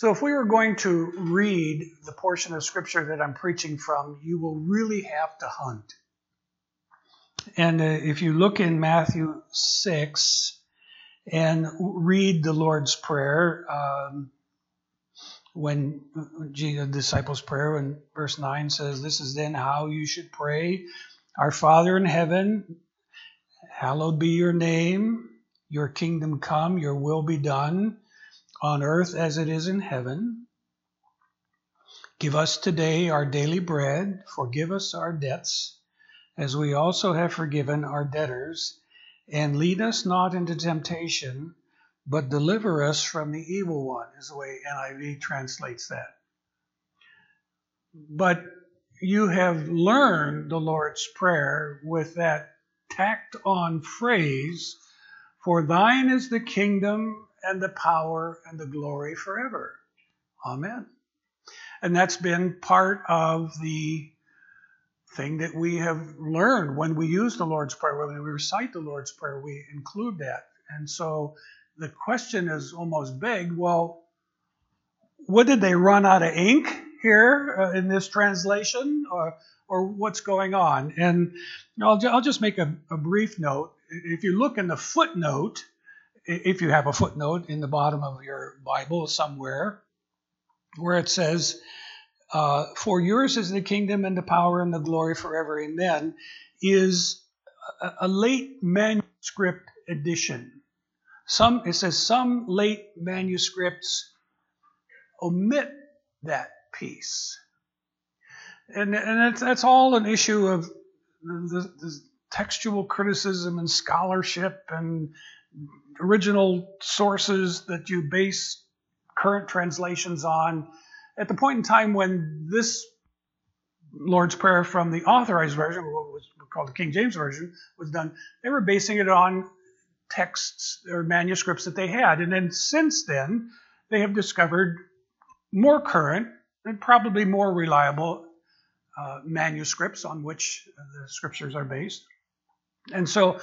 So, if we were going to read the portion of Scripture that I'm preaching from, you will really have to hunt. And uh, if you look in Matthew 6 and read the Lord's Prayer, um, when the disciples' prayer, in verse 9 says, This is then how you should pray Our Father in heaven, hallowed be your name, your kingdom come, your will be done on earth as it is in heaven. Give us today our daily bread. Forgive us our debts, as we also have forgiven our debtors. And lead us not into temptation, but deliver us from the evil one, is the way NIV translates that. But you have learned the Lord's Prayer with that tacked on phrase, For thine is the kingdom and the power and the glory forever. Amen. And that's been part of the thing that we have learned when we use the Lord's Prayer, when we recite the Lord's Prayer, we include that. And so the question is almost big well, what did they run out of ink here uh, in this translation, or, or what's going on? And I'll, I'll just make a, a brief note. If you look in the footnote, if you have a footnote in the bottom of your Bible somewhere, where it says, uh, For yours is the kingdom and the power and the glory forever, amen, is a, a late manuscript edition. Some it says some late manuscripts omit that piece, and and that's, that's all an issue of the, the textual criticism and scholarship and original sources that you base current translations on. At the point in time when this Lord's Prayer from the authorized version, what was called the King James Version, was done, they were basing it on texts or manuscripts that they had. And then since then, they have discovered more current and probably more reliable uh, manuscripts on which the scriptures are based. And so,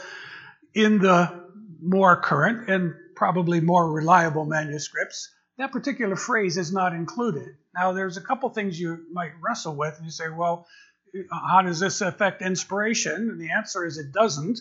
in the more current and probably more reliable manuscripts, that particular phrase is not included. Now, there's a couple things you might wrestle with, and you say, well, how does this affect inspiration? And the answer is it doesn't.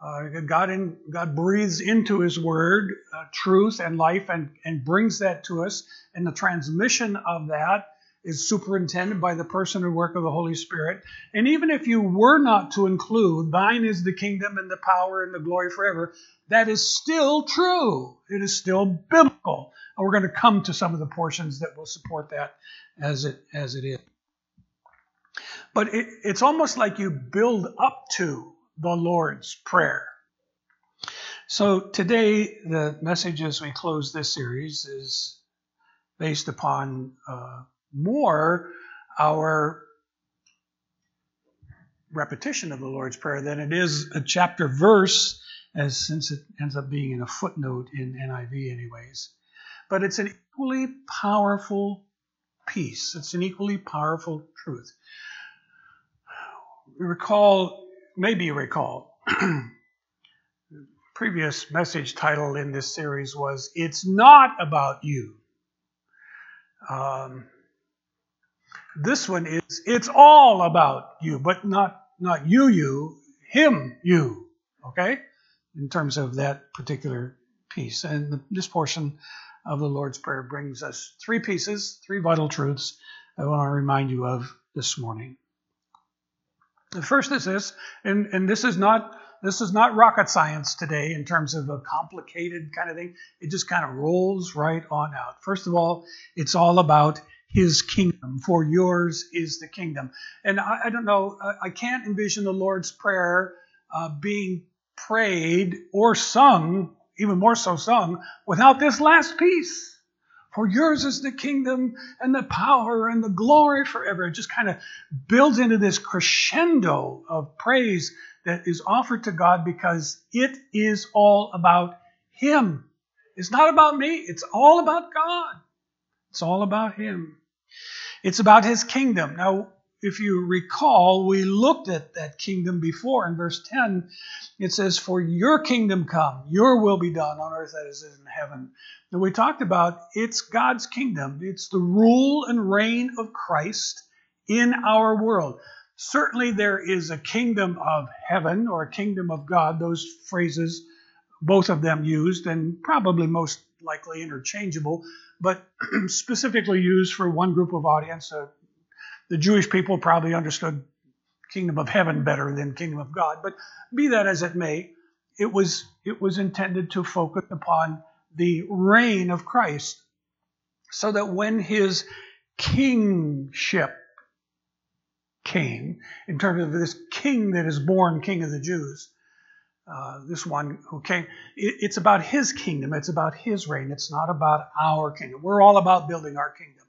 Uh, God, in, God breathes into His Word uh, truth and life and, and brings that to us. And the transmission of that is superintended by the person and work of the Holy Spirit. And even if you were not to include, Thine is the kingdom and the power and the glory forever, that is still true. It is still biblical. And we're going to come to some of the portions that will support that as it, as it is. But it, it's almost like you build up to the Lord's Prayer. So today, the message as we close this series is based upon uh, more our repetition of the Lord's Prayer than it is a chapter verse, as since it ends up being in a footnote in NIV, anyways. But it's an equally powerful piece. It's an equally powerful truth. We recall maybe you recall, previous message title in this series was It's Not About You. Um, this one is It's All About You, but not, not you, you, him, you. Okay? In terms of that particular piece. And this portion of the Lord's Prayer brings us three pieces, three vital truths I want to remind you of this morning. The first is this, and, and this is not this is not rocket science today in terms of a complicated kind of thing. It just kind of rolls right on out. First of all, it's all about his kingdom, for yours is the kingdom. And I, I don't know, I, I, can't envision the Lord's Prayer uh, being prayed or sung, even more so sung, without this last piece. For yours is the kingdom and the power and the glory forever. It just kind of builds into this crescendo of praise that is offered to God because it is all about Him. It's not about me, it's all about God. It's all about Him. It's about His kingdom. Now, if you recall, we looked at that kingdom before in verse 10. It says, For your kingdom come, your will be done on earth as it is in heaven. And we talked about it's God's kingdom, it's the rule and reign of Christ in our world. Certainly, there is a kingdom of heaven or a kingdom of God, those phrases, both of them used, and probably most likely interchangeable, but specifically used for one group of audience. Uh, the Jewish people probably understood kingdom of heaven better than kingdom of God, but be that as it may, it was it was intended to focus upon the reign of Christ, so that when his kingship came, in terms of this king that is born king of the Jews, uh, this one who came, it, it's about his kingdom, it's about his reign, it's not about our kingdom. We're all about building our kingdom.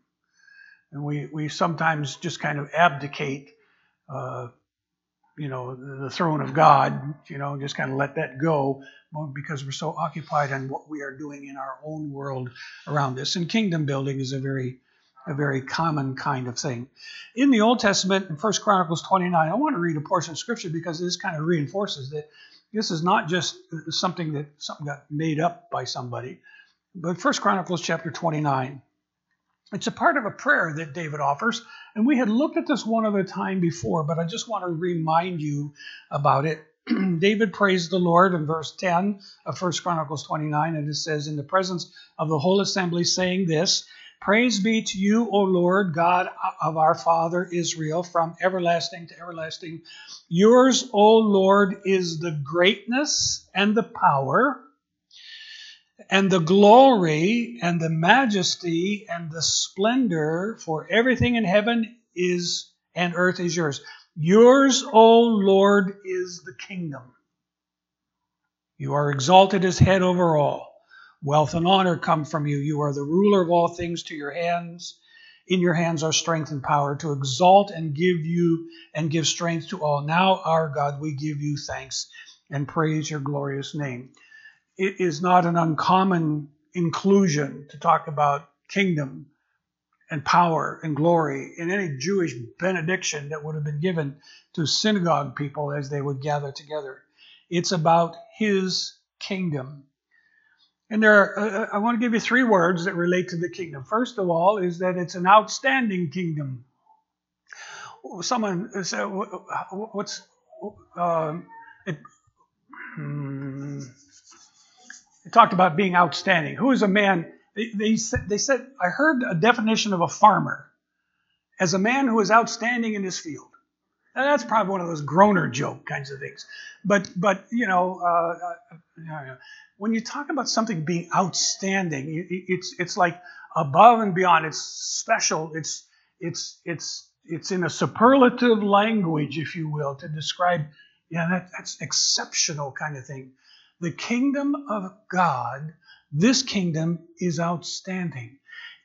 And we, we sometimes just kind of abdicate, uh, you know, the throne of God, you know, just kind of let that go because we're so occupied on what we are doing in our own world around us. And kingdom building is a very a very common kind of thing. In the Old Testament, in First Chronicles 29, I want to read a portion of scripture because this kind of reinforces that this is not just something that something got made up by somebody, but First Chronicles chapter 29. It's a part of a prayer that David offers, and we had looked at this one other time before, but I just want to remind you about it. David praised the Lord in verse 10 of First Chronicles 29, and it says, In the presence of the whole assembly, saying this, Praise be to you, O Lord, God of our father Israel, from everlasting to everlasting. Yours, O Lord, is the greatness and the power and the glory and the majesty and the splendor, for everything in heaven is and earth is yours. Yours, O Lord, is the kingdom. You are exalted as head over all. Wealth and honor come from you. You are the ruler of all things to your hands. In your hands are strength and power to exalt and give you and give strength to all. Now, our God, we give you thanks and praise your glorious name. It is not an uncommon inclusion to talk about kingdom and power and glory in any Jewish benediction that would have been given to synagogue people as they would gather together. It's about his kingdom. And there, are, uh, uh, I want to give you three words that relate to the kingdom. First of all, is that it's an outstanding kingdom. Someone said, "What's uh, it, hmm, it talked about being outstanding. Who is a man? They, they, they said, I heard a definition of a farmer as a man who is outstanding in his field. And that's probably one of those groaner joke kinds of things. But, but you know, uh, uh, when you talk about something being outstanding, it's it's like above and beyond. It's special. It's it's it's it's in a superlative language, if you will, to describe. Yeah, that, that's exceptional kind of thing. The kingdom of God, this kingdom is outstanding.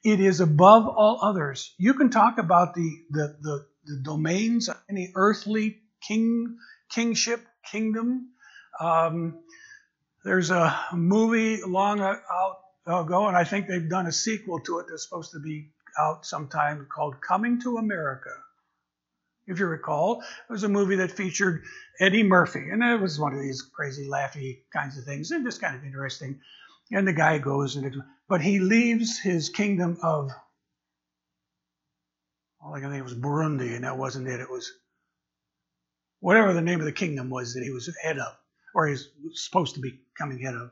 It is above all others. You can talk about the the the, the domains of any earthly king kingship kingdom. Um, there's a movie long out ago, and I think they've done a sequel to it that's supposed to be out sometime called Coming to America. If you recall, it was a movie that featured Eddie Murphy, and it was one of these crazy, laughy kinds of things, and just kind of interesting. And the guy goes, and but he leaves his kingdom of, all I can think it was Burundi, and that wasn't it. It was whatever the name of the kingdom was that he was head of or he was supposed to be coming head of.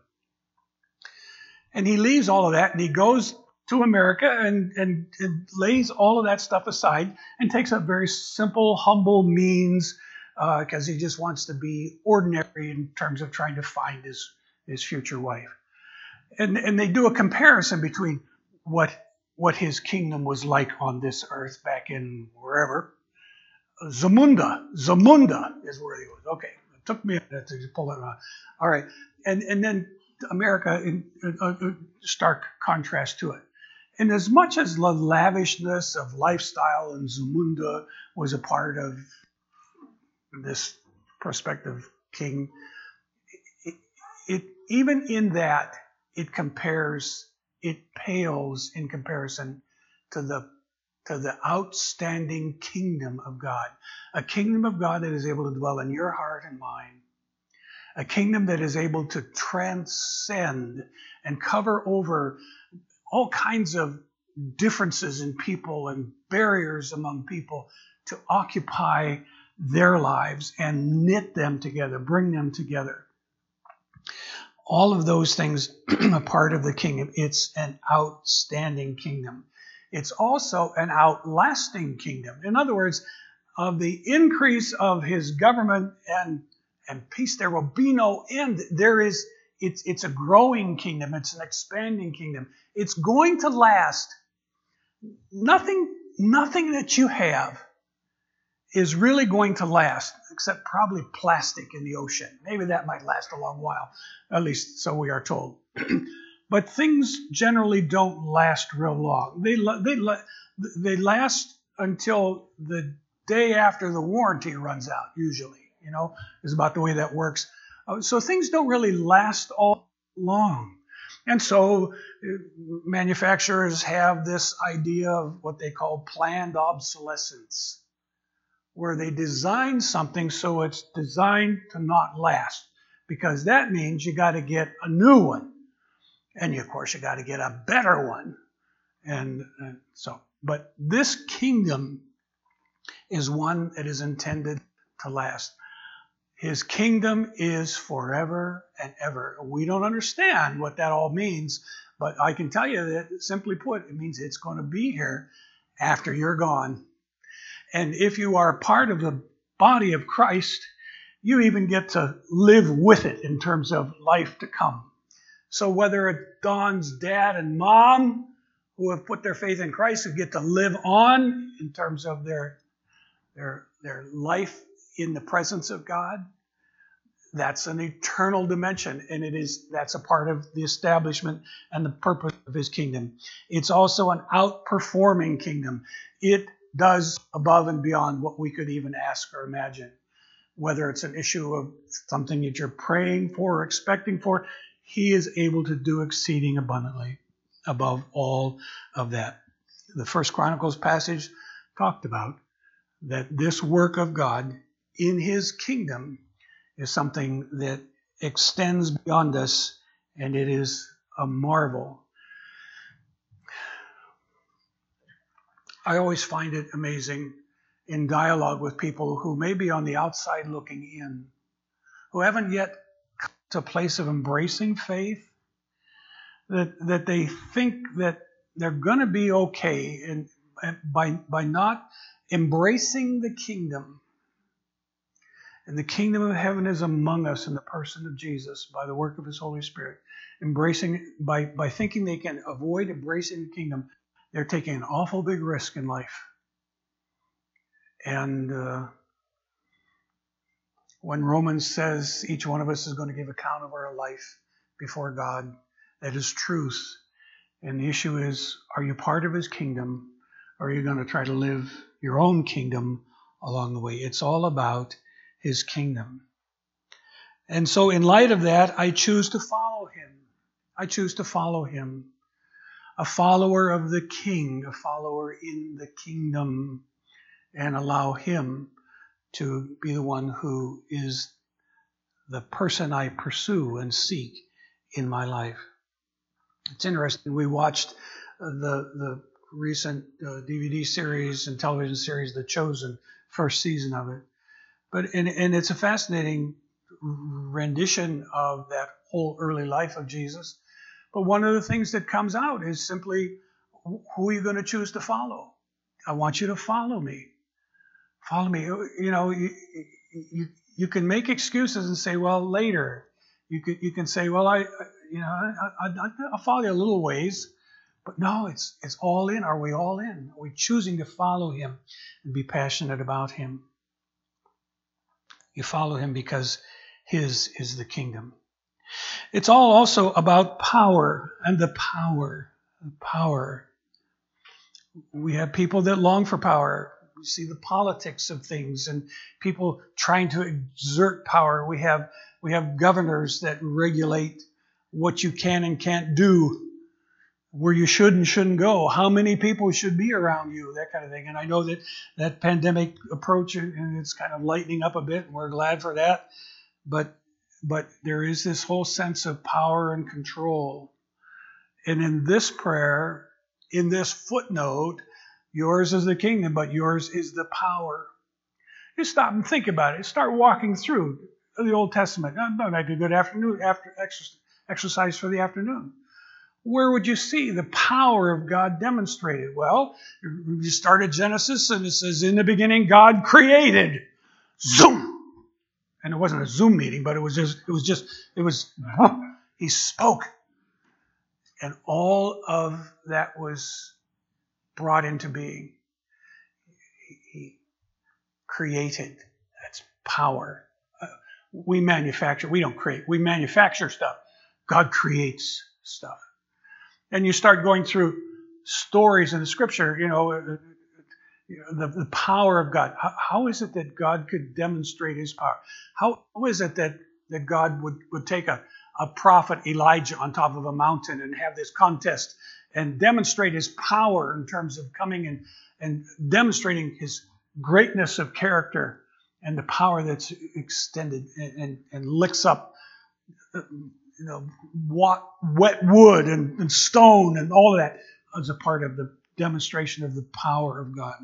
And he leaves all of that and he goes to America and, and, and lays all of that stuff aside and takes up very simple, humble means because uh, he just wants to be ordinary in terms of trying to find his, his future wife. And, and they do a comparison between what, what his kingdom was like on this earth back in wherever. Zamunda, Zamunda is where he was. Okay, it took me a minute to pull it off. All right, and and then America in a, a uh, uh, stark contrast to it. And as much as the lavishness of lifestyle in Zamunda was a part of this prospective king, it, it even in that it compares, it pales in comparison to the to the outstanding kingdom of God. A kingdom of God that is able to dwell in your heart and mind. A kingdom that is able to transcend and cover over all kinds of differences in people and barriers among people to occupy their lives and knit them together, bring them together. All of those things are part of the kingdom. It's an outstanding kingdom. It's also an outlasting kingdom. In other words, of the increase of his government and, and peace, there will be no end. There is, it's, it's a growing kingdom, it's an expanding kingdom. It's going to last. Nothing, nothing that you have is really going to last, except probably plastic in the ocean. Maybe that might last a long while, at least so we are told. but things generally don't last real long. They, they, they last until the day after the warranty runs out, usually, you know, is about the way that works. Uh, so things don't really last all long. And so uh, manufacturers have this idea of what they call planned obsolescence where they design something so it's designed to not last. Because that means you got to get a new one. And you, of course, you got to get a better one. And, and so, but this kingdom is one that is intended to last. His kingdom is forever and ever. We don't understand what that all means, but I can tell you that simply put, it means it's going to be here after you're gone. And if you are part of the body of Christ, you even get to live with it in terms of life to come. So whether it's Don's dad and mom who have put their faith in Christ, who get to live on in terms of their their their life in the presence of God, that's an eternal dimension, and it is that's a part of the establishment and the purpose of His kingdom. It's also an outperforming kingdom. It does above and beyond what we could even ask or imagine. Whether it's an issue of something that you're praying for or expecting for, He is able to do exceeding abundantly above all of that. The First Chronicles passage talked about that this work of God in His kingdom is something that extends beyond us, and it is a marvel I always find it amazing in dialogue with people who may be on the outside looking in, who haven't yet come to a place of embracing faith, that, that they think that they're going to be okay and, by, by not embracing the kingdom. And the kingdom of heaven is among us in the person of Jesus by the work of his Holy Spirit. Embracing by, by thinking they can avoid embracing the kingdom, they're taking an awful big risk in life. And uh, when Romans says each one of us is going to give account of our life before God, that is truth. And the issue is are you part of his kingdom or are you going to try to live your own kingdom along the way? It's all about his kingdom. And so, in light of that, I choose to follow him. I choose to follow him a follower of the king, a follower in the kingdom, and allow him to be the one who is the person I pursue and seek in my life. It's interesting. We watched the the recent uh, DVD series and television series, The Chosen, first season of it. But and, and it's a fascinating rendition of that whole early life of Jesus. But one of the things that comes out is simply who are you going to choose to follow? I want you to follow me. Follow me. You know, you, you, you can make excuses and say, well, later. You can, you can say, well, I, you know, I, I, I'll follow you a little ways. But no, it's, it's all in. Are we all in? Are we choosing to follow him and be passionate about him? You follow him because his is the kingdom. It's all also about power and the power. Power. We have people that long for power. We see the politics of things and people trying to exert power. We have we have governors that regulate what you can and can't do. where you should and shouldn't go, how many people should be around you, that kind of thing. And I know that that pandemic approach and it's kind of lightening up a bit, and we're glad for that. But but there is this whole sense of power and control. And in this prayer, in this footnote, yours is the kingdom, but yours is the power. Just stop and think about it. Start walking through the Old Testament. That might be a good afternoon after exercise for the afternoon where would you see the power of God demonstrated? Well, you start at Genesis and it says, In the beginning, God created. Zoom! And it wasn't a Zoom meeting, but it was just, it was just, it was, he spoke. And all of that was brought into being. He created. That's power. Uh, we manufacture, we don't create, we manufacture stuff. God creates stuff and you start going through stories in the scripture, you know, the, the power of God. How, how is it that God could demonstrate his power? How, is it that, that God would, would take a, a prophet Elijah on top of a mountain and have this contest and demonstrate his power in terms of coming and, and demonstrating his greatness of character and the power that's extended and, and, and licks up you know, wet wood and, and stone and all of that as a part of the demonstration of the power of God.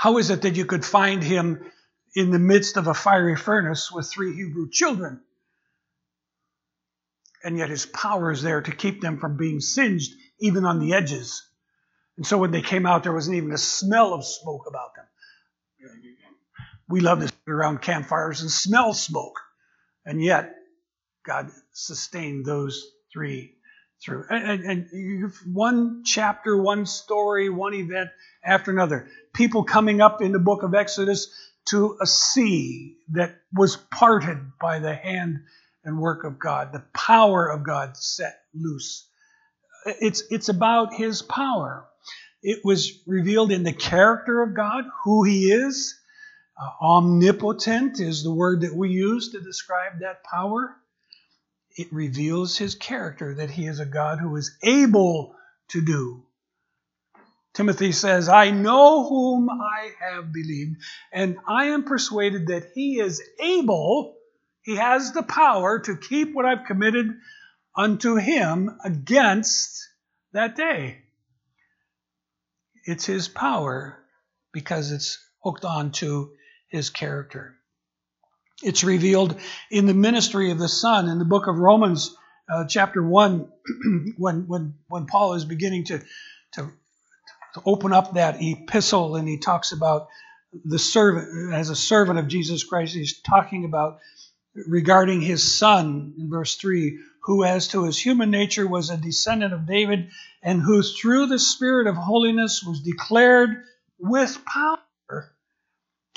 How is it that you could find him in the midst of a fiery furnace with three Hebrew children? And yet his power is there to keep them from being singed even on the edges. And so when they came out, there wasn't even a smell of smoke about them. We love to sit around campfires and smell smoke. And yet, God sustained those three through. And, and, and one chapter, one story, one event after another. People coming up in the book of Exodus to a sea that was parted by the hand and work of God, the power of God set loose. It's, it's about His power. It was revealed in the character of God, who He is. Uh, omnipotent is the word that we use to describe that power it reveals his character that he is a God who is able to do. Timothy says, I know whom I have believed, and I am persuaded that he is able, he has the power to keep what I've committed unto him against that day. It's his power because it's hooked on to his character. It's revealed in the ministry of the Son in the book of Romans, uh, chapter 1, when, when, when Paul is beginning to, to, to open up that epistle and he talks about the servant, as a servant of Jesus Christ, he's talking about regarding his Son in verse 3 who, as to his human nature, was a descendant of David, and who, through the Spirit of holiness, was declared with power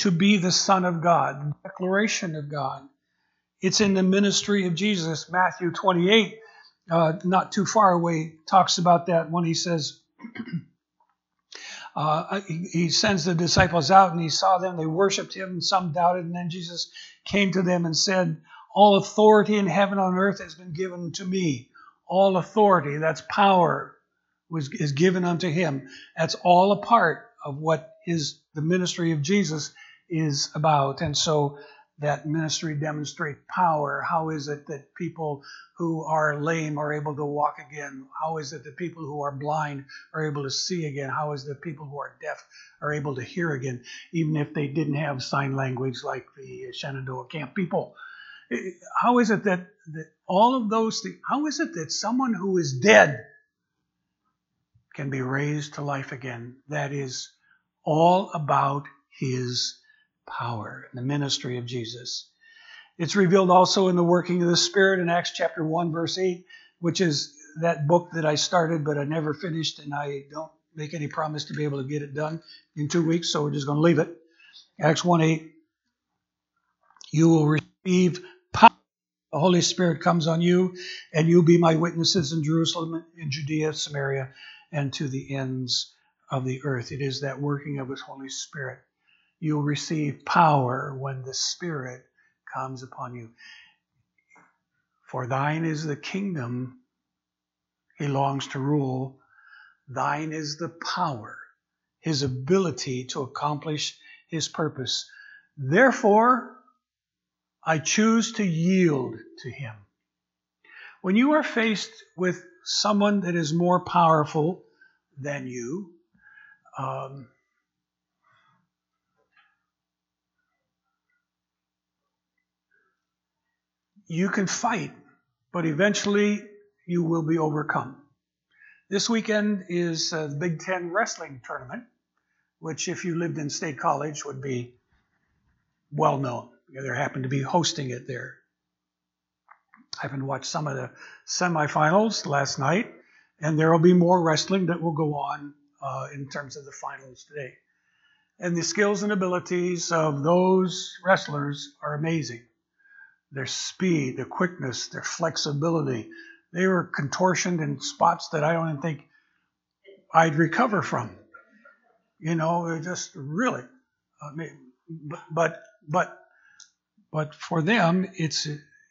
to be the Son of God, declaration of God. It's in the ministry of Jesus. Matthew 28, uh, not too far away, talks about that when he says, uh, he sends the disciples out and he saw them, they worshiped him, and some doubted, and then Jesus came to them and said, All authority in heaven and on earth has been given to me. All authority, that's power, was, is given unto him. That's all a part of what is the ministry of Jesus is about. And so that ministry demonstrate power. How is it that people who are lame are able to walk again? How is it that people who are blind are able to see again? How is it that people who are deaf are able to hear again, even if they didn't have sign language like the Shenandoah Camp people? Eh, how is it that, that all of those things, how is it that someone who is dead can be raised to life again? That is all about his power in the ministry of Jesus. It's revealed also in the working of the Spirit in Acts chapter 1, verse 8, which is that book that I started but I never finished, and I don't make any promise to be able to get it done in two weeks, so we're just going to leave it. Acts 1 8. You will receive power. The Holy Spirit comes on you, and you'll be my witnesses in Jerusalem, in Judea, Samaria, and to the ends of the earth. It is that working of His Holy Spirit you'll receive power when the Spirit comes upon you. For thine is the kingdom He longs to rule. Thine is the power, his ability to accomplish his purpose. Therefore, I choose to yield to him. When you are faced with someone that is more powerful than you, um, you can fight, but eventually you will be overcome. This weekend is uh, the Big Ten wrestling tournament, which, if you lived in State College, would be well known. They happen to be hosting it there. I haven't watched some of the semifinals last night, and there will be more wrestling that will go on uh, in terms of the finals today. And the skills and abilities of those wrestlers are amazing. Their speed, their quickness, their flexibility. They were contortioned in spots that I don't think I'd recover from. You know, just really. I mean, but but but for them, it's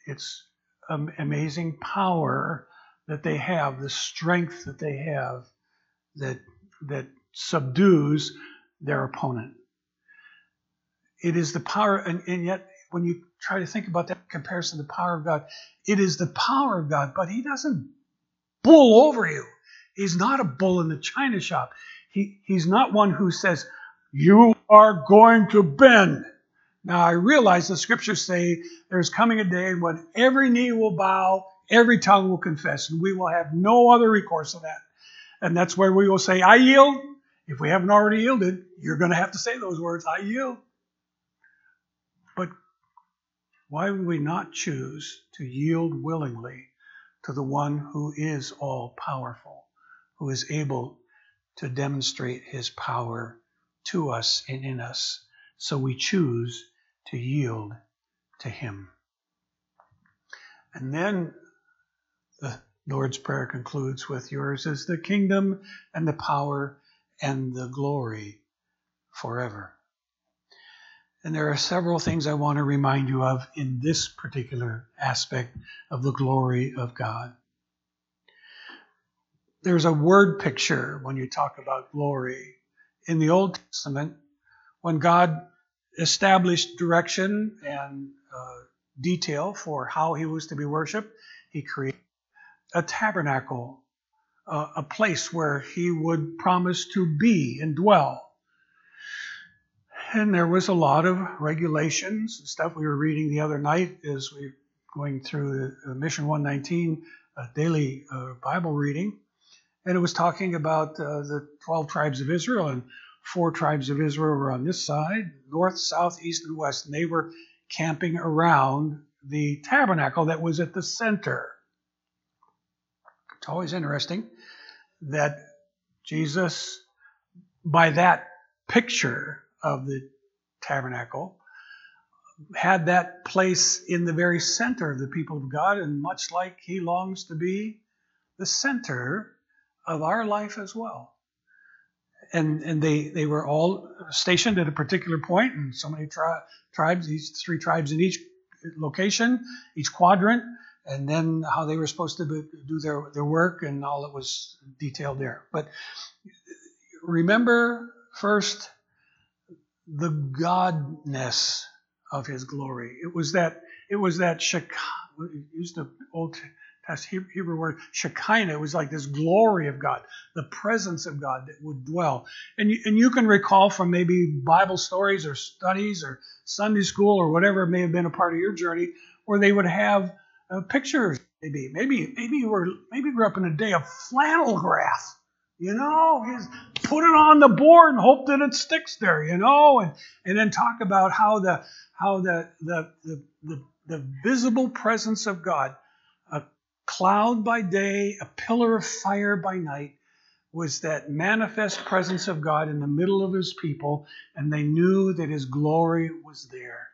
it's amazing power that they have, the strength that they have, that that subdues their opponent. It is the power, and, and yet when you try to think about that comparison to the power of God, it is the power of God, but He doesn't bull over you. He's not a bull in the china shop. He, he's not one who says, You are going to bend. Now, I realize the scriptures say there's coming a day when every knee will bow, every tongue will confess, and we will have no other recourse of that. And that's where we will say, I yield. If we haven't already yielded, you're going to have to say those words, I yield. But why would we not choose to yield willingly to the one who is all powerful, who is able to demonstrate his power to us and in us? So we choose to yield to him. And then the Lord's Prayer concludes with Yours is the kingdom and the power and the glory forever. And there are several things I want to remind you of in this particular aspect of the glory of God. There's a word picture when you talk about glory. In the Old Testament, when God established direction and uh, detail for how he was to be worshiped, he created a tabernacle, uh, a place where he would promise to be and dwell. And there was a lot of regulations stuff we were reading the other night as we were going through the Mission 119 uh, daily uh, Bible reading. And it was talking about uh, the 12 tribes of Israel, and four tribes of Israel were on this side north, south, east, and west. And they were camping around the tabernacle that was at the center. It's always interesting that Jesus, by that picture of the tabernacle, had that place in the very center of the people of God, and much like He longs to be the center of our life as well. And, and they, they were all stationed at a particular point, and so many tri- tribes, these three tribes in each location, each quadrant, and then how they were supposed to do their, their work and all that was detailed there. But remember first the godness of his glory. It was that it was that Shekinah, used the old test Hebrew word Shekinah. It was like this glory of God, the presence of God that would dwell. And you, and you can recall from maybe Bible stories or studies or Sunday school or whatever may have been a part of your journey, where they would have uh, pictures. Maybe, maybe, maybe you were maybe you grew up in a day of flannel graph. You know, just put it on the board and hope that it sticks there. You know, and and then talk about how the how the the the, the, the visible presence of God, a cloud by day, a pillar of fire by night, was that manifest presence of God in the middle of his people, and they knew that his glory was there.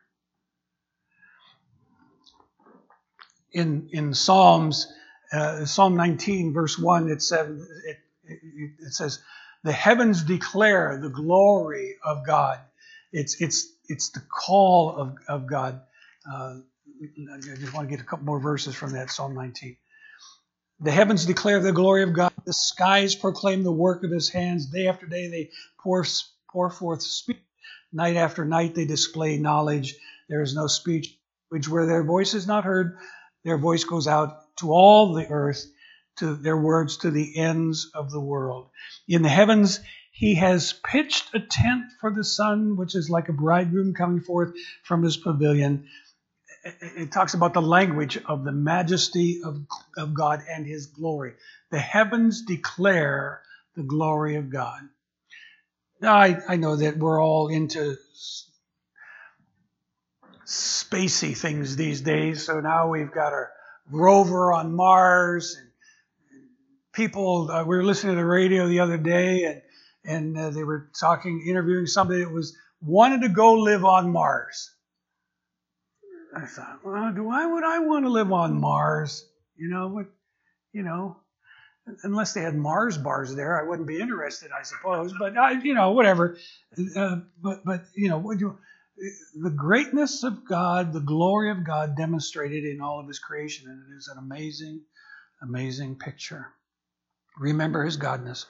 in in Psalms, uh, Psalm 19, verse 1, it says, it, it, says, the heavens declare the glory of God. It's, it's, it's the call of, of God. Uh, I just want to get a couple more verses from that, Psalm 19. The heavens declare the glory of God. The skies proclaim the work of his hands. Day after day they pour, pour forth speech. Night after night they display knowledge. There is no speech which where their voice is not heard. Their voice goes out to all the earth, to their words to the ends of the world. In the heavens he has pitched a tent for the sun, which is like a bridegroom coming forth from his pavilion it talks about the language of the majesty of, of God and his glory. The heavens declare the glory of God. Now, I, I know that we're all into spacey things these days, so now we've got our rover on Mars. And people, uh, we were listening to the radio the other day, and, and uh, they were talking, interviewing somebody that was wanted to go live on Mars. I thought, well, do why would I want to live on Mars? You know, what, you know, unless they had Mars bars there, I wouldn't be interested, I suppose. But I, you know, whatever. Uh, but but you know, would you? The greatness of God, the glory of God demonstrated in all of His creation, and it is an amazing, amazing picture. Remember His godness.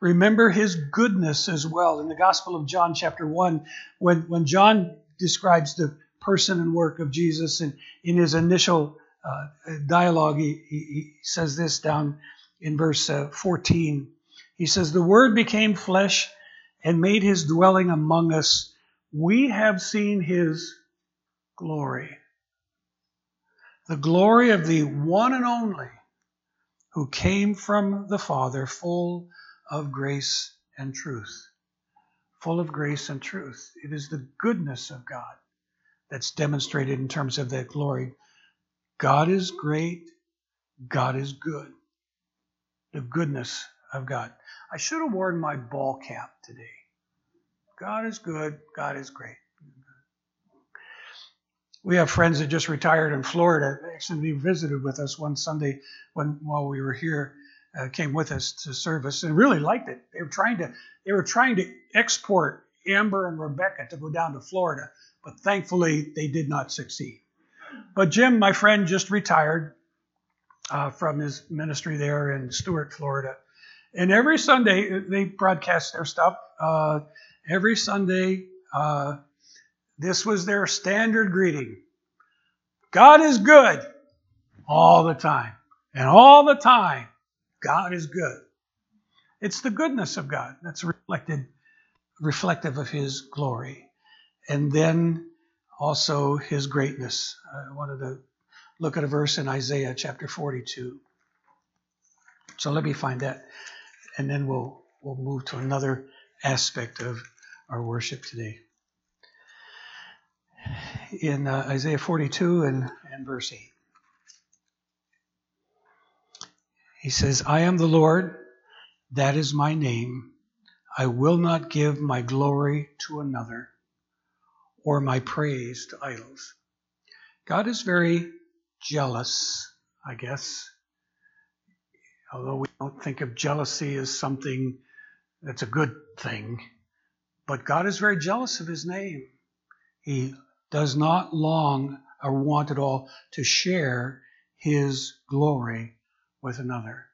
Remember His goodness as well. In the Gospel of John, chapter one, when when John describes the person and work of Jesus. And in his initial uh, dialogue, he, he, says this down in verse uh, 14. He says, The Word became flesh and made his dwelling among us. We have seen his glory. The glory of the one and only who came from the Father, full of grace and truth. Full of grace and truth. It is the goodness of God that's demonstrated in terms of that glory. God is great. God is good. The goodness of God. I should have worn my ball cap today. God is good. God is great. We have friends that just retired in Florida. Actually, visited with us one Sunday when while we were here. Uh, came with us to service and really liked it. They were trying to they were trying to export Amber and Rebecca to go down to Florida but thankfully they did not succeed. But Jim, my friend, just retired uh, from his ministry there in Stuart, Florida. And every Sunday, they broadcast their stuff. Uh, every Sunday, uh, this was their standard greeting God is good all the time. And all the time, God is good. It's the goodness of God that's reflected, reflective of His glory and then also his greatness. I wanted to look at a verse in Isaiah chapter 42. So let me find that, and then we'll we'll move to another aspect of our worship today. In uh, Isaiah 42 and, and verse 8, he says, I am the Lord, that is my name. I will not give my glory to another or my praise to idols. God is very jealous, I guess. Although we don't think of jealousy as something that's a good thing, but God is very jealous of his name. He does not long or want at all to share his glory with another.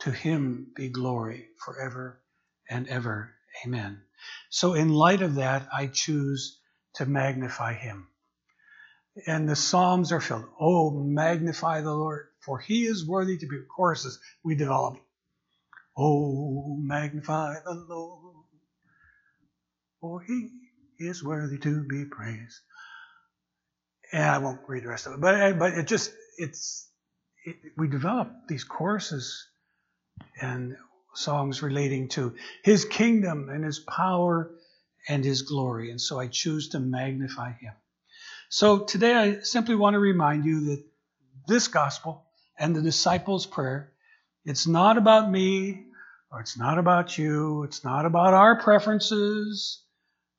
To him be glory forever and ever. Amen. So, in light of that, I choose to magnify him. And the Psalms are filled. Oh, magnify the Lord, for he is worthy to be. Choruses we develop. Oh, magnify the Lord, for he is worthy to be praised. And I won't read the rest of it, but eh, but it just it's it, we develop these choruses and songs relating to his kingdom and his power and his glory. And so I choose to magnify him. So today I simply want to remind you that this gospel and the disciples' prayer, it's not about me or it's not about you. It's not about our preferences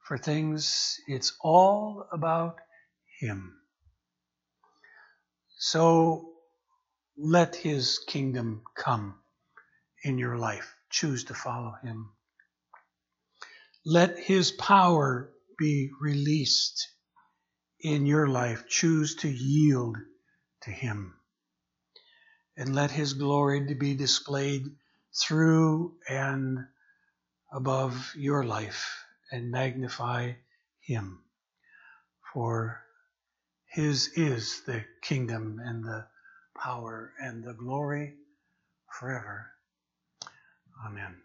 for things. It's all about him. So let his kingdom come in your life. Choose to follow him. Let His power be released in your life. Choose to yield to Him. and let his glory be displayed through and above your life and magnify him. For his is the kingdom and the power and the glory forever. Amen.